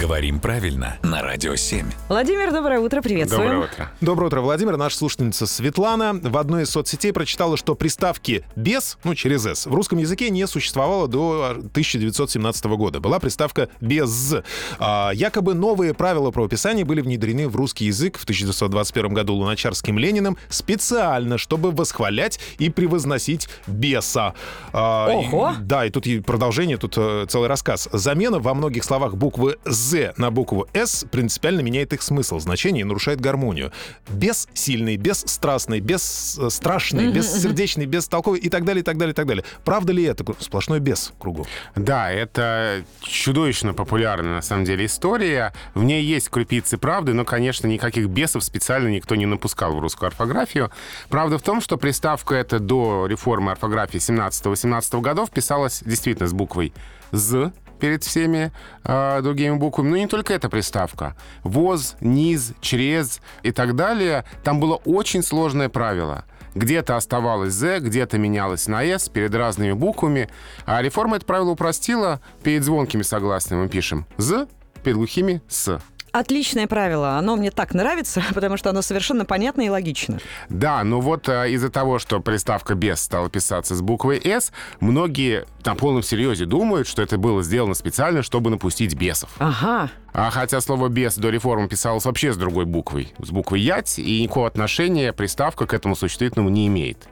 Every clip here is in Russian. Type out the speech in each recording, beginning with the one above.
Говорим правильно на Радио 7. Владимир, доброе утро, приветствуем. Доброе утро. Доброе утро, Владимир. Наша слушательница Светлана в одной из соцсетей прочитала, что приставки «без», ну, через «с», в русском языке не существовало до 1917 года. Была приставка «без». А, якобы новые правила правописания были внедрены в русский язык в 1921 году Луначарским Лениным специально, чтобы восхвалять и превозносить беса. А, и- Ого! да, и тут и продолжение, тут э, целый рассказ. Замена во многих словах буквы «з» на букву «с» принципиально меняет их смысл, значение и нарушает гармонию. Бессильный, бесстрастный, бесстрашный, бессердечный, бестолковый и так далее, и так далее, и так далее. Правда ли это? Сплошной бес кругом. Да, это чудовищно популярная на самом деле история. В ней есть крупицы правды, но, конечно, никаких бесов специально никто не напускал в русскую орфографию. Правда в том, что приставка эта до реформы орфографии 17-18 годов писалась действительно с буквой «з», перед всеми э, другими буквами. Но не только эта приставка. ВОЗ, НИЗ, ЧРЕЗ и так далее. Там было очень сложное правило. Где-то оставалось «з», где-то менялось на «с» перед разными буквами. А реформа это правило упростила. Перед звонкими согласными мы пишем «з», перед глухими «с». Отличное правило. Оно мне так нравится, потому что оно совершенно понятно и логично. Да, но вот э, из-за того, что приставка «без» стала писаться с буквой «с», многие на полном серьезе думают, что это было сделано специально, чтобы напустить бесов. Ага. А хотя слово «бес» до реформы писалось вообще с другой буквой, с буквой «ять», и никакого отношения приставка к этому существительному не имеет.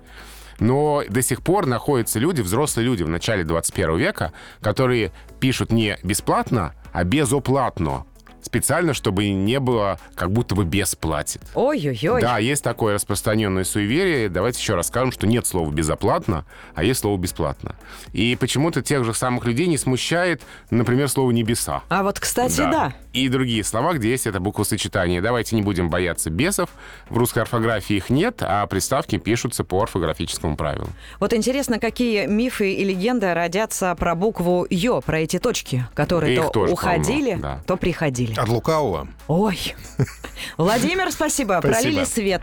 Но до сих пор находятся люди, взрослые люди в начале 21 века, которые пишут не бесплатно, а безоплатно. Специально, чтобы не было, как будто бы бес платит. Ой-ой-ой. Да, есть такое распространенное суеверие. Давайте еще раз скажем, что нет слова безоплатно, а есть слово бесплатно. И почему-то тех же самых людей не смущает, например, слово небеса. А вот, кстати, да. И другие слова, где есть это буквосочетание. Давайте не будем бояться бесов. В русской орфографии их нет, а приставки пишутся по орфографическому правилу. Вот интересно, какие мифы и легенды родятся про букву «ё», про эти точки, которые Их то уходили, полно, да. то приходили. От лукавого. Ой. Владимир, спасибо. Спасибо. Пролили свет.